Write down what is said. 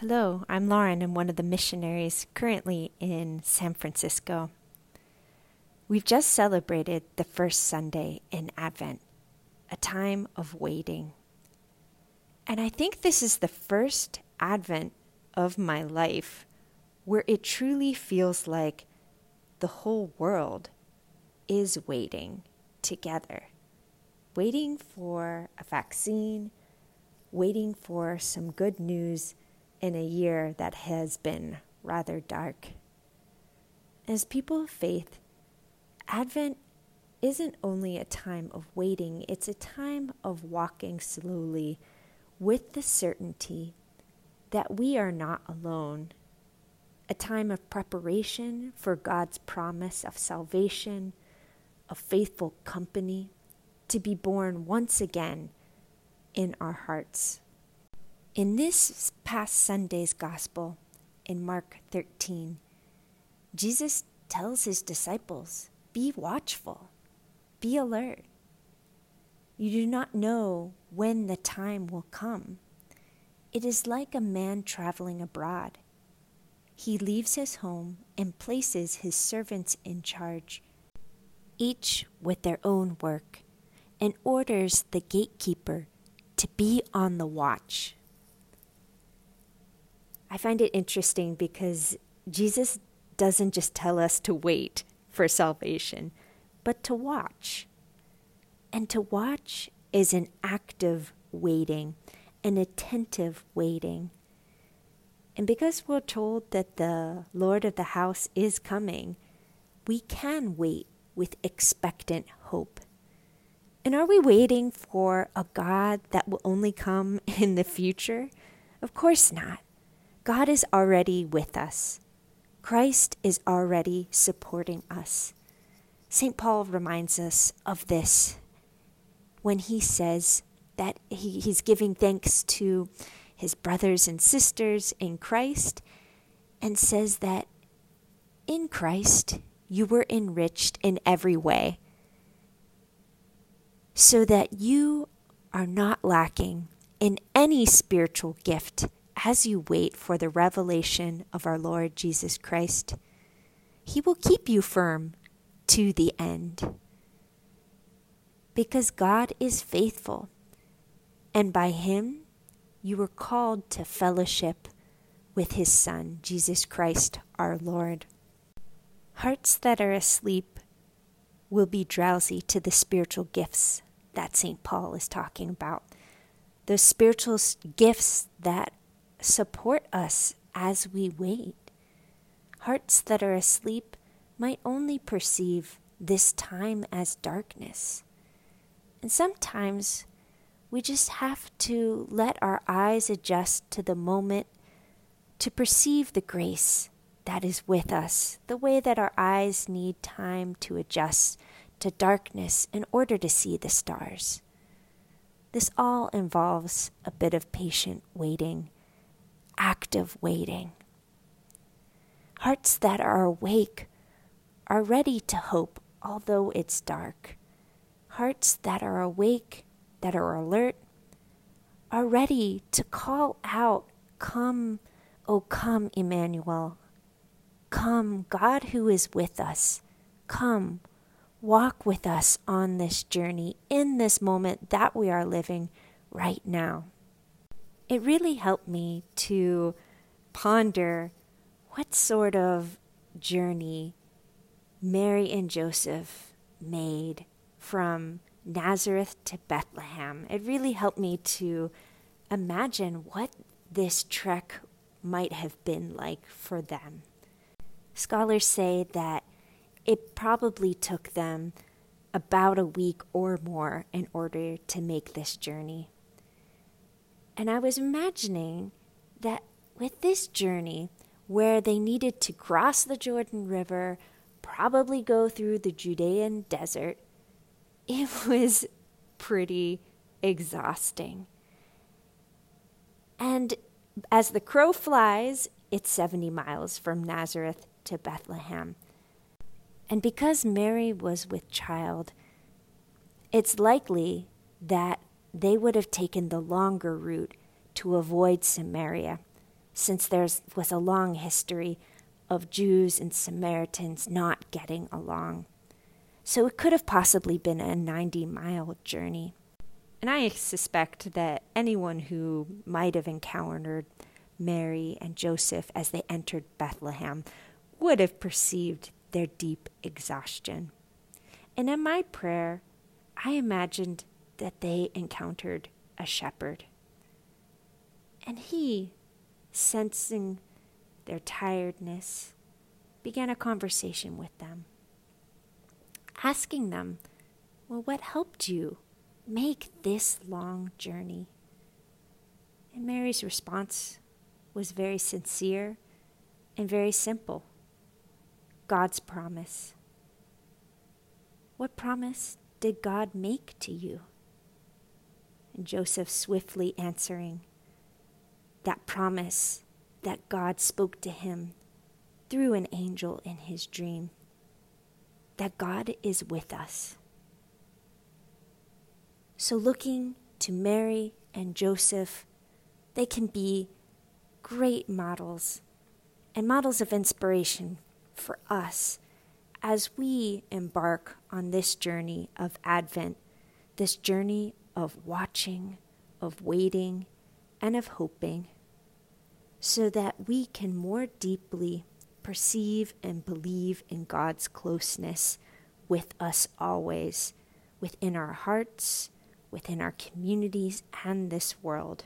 Hello, I'm Lauren. I'm one of the missionaries currently in San Francisco. We've just celebrated the first Sunday in Advent, a time of waiting. And I think this is the first Advent of my life where it truly feels like the whole world is waiting together, waiting for a vaccine, waiting for some good news in a year that has been rather dark. As people of faith, Advent isn't only a time of waiting, it's a time of walking slowly with the certainty that we are not alone a time of preparation for God's promise of salvation, of faithful company, to be born once again in our hearts. In this past Sunday's Gospel, in Mark 13, Jesus tells his disciples, Be watchful, be alert. You do not know when the time will come. It is like a man traveling abroad he leaves his home and places his servants in charge, each with their own work, and orders the gatekeeper to be on the watch. I find it interesting because Jesus doesn't just tell us to wait for salvation, but to watch. And to watch is an active waiting, an attentive waiting. And because we're told that the Lord of the house is coming, we can wait with expectant hope. And are we waiting for a God that will only come in the future? Of course not. God is already with us. Christ is already supporting us. St. Paul reminds us of this when he says that he, he's giving thanks to his brothers and sisters in Christ and says that in Christ you were enriched in every way so that you are not lacking in any spiritual gift as you wait for the revelation of our Lord Jesus Christ. He will keep you firm to the end. Because God is faithful, and by Him you were called to fellowship with his Son, Jesus Christ our Lord. Hearts that are asleep will be drowsy to the spiritual gifts that St. Paul is talking about. Those spiritual gifts that support us as we wait. Hearts that are asleep might only perceive this time as darkness. And sometimes we just have to let our eyes adjust to the moment to perceive the grace that is with us, the way that our eyes need time to adjust to darkness in order to see the stars. This all involves a bit of patient waiting, active waiting. Hearts that are awake are ready to hope, although it's dark. Hearts that are awake that are alert are ready to call out, Come, O come, Emmanuel. Come, God who is with us. Come, walk with us on this journey in this moment that we are living right now. It really helped me to ponder what sort of journey Mary and Joseph made from Nazareth to Bethlehem. It really helped me to imagine what this trek might have been like for them. Scholars say that it probably took them about a week or more in order to make this journey. And I was imagining that with this journey, where they needed to cross the Jordan River, probably go through the Judean desert, it was pretty exhausting. And as the crow flies, it's 70 miles from Nazareth to Bethlehem. And because Mary was with child, it's likely that they would have taken the longer route to avoid Samaria, since there was a long history of Jews and Samaritans not getting along. So it could have possibly been a 90 mile journey. And I suspect that anyone who might have encountered Mary and Joseph as they entered Bethlehem would have perceived their deep exhaustion. And in my prayer, I imagined that they encountered a shepherd. And he, sensing their tiredness, began a conversation with them, asking them, Well, what helped you make this long journey? And Mary's response was very sincere and very simple God's promise. What promise did God make to you? And Joseph swiftly answering, That promise that God spoke to him through an angel in his dream, that God is with us. So, looking to Mary and Joseph, they can be great models and models of inspiration for us as we embark on this journey of Advent, this journey of watching, of waiting, and of hoping, so that we can more deeply perceive and believe in God's closeness with us always, within our hearts, within our communities, and this world.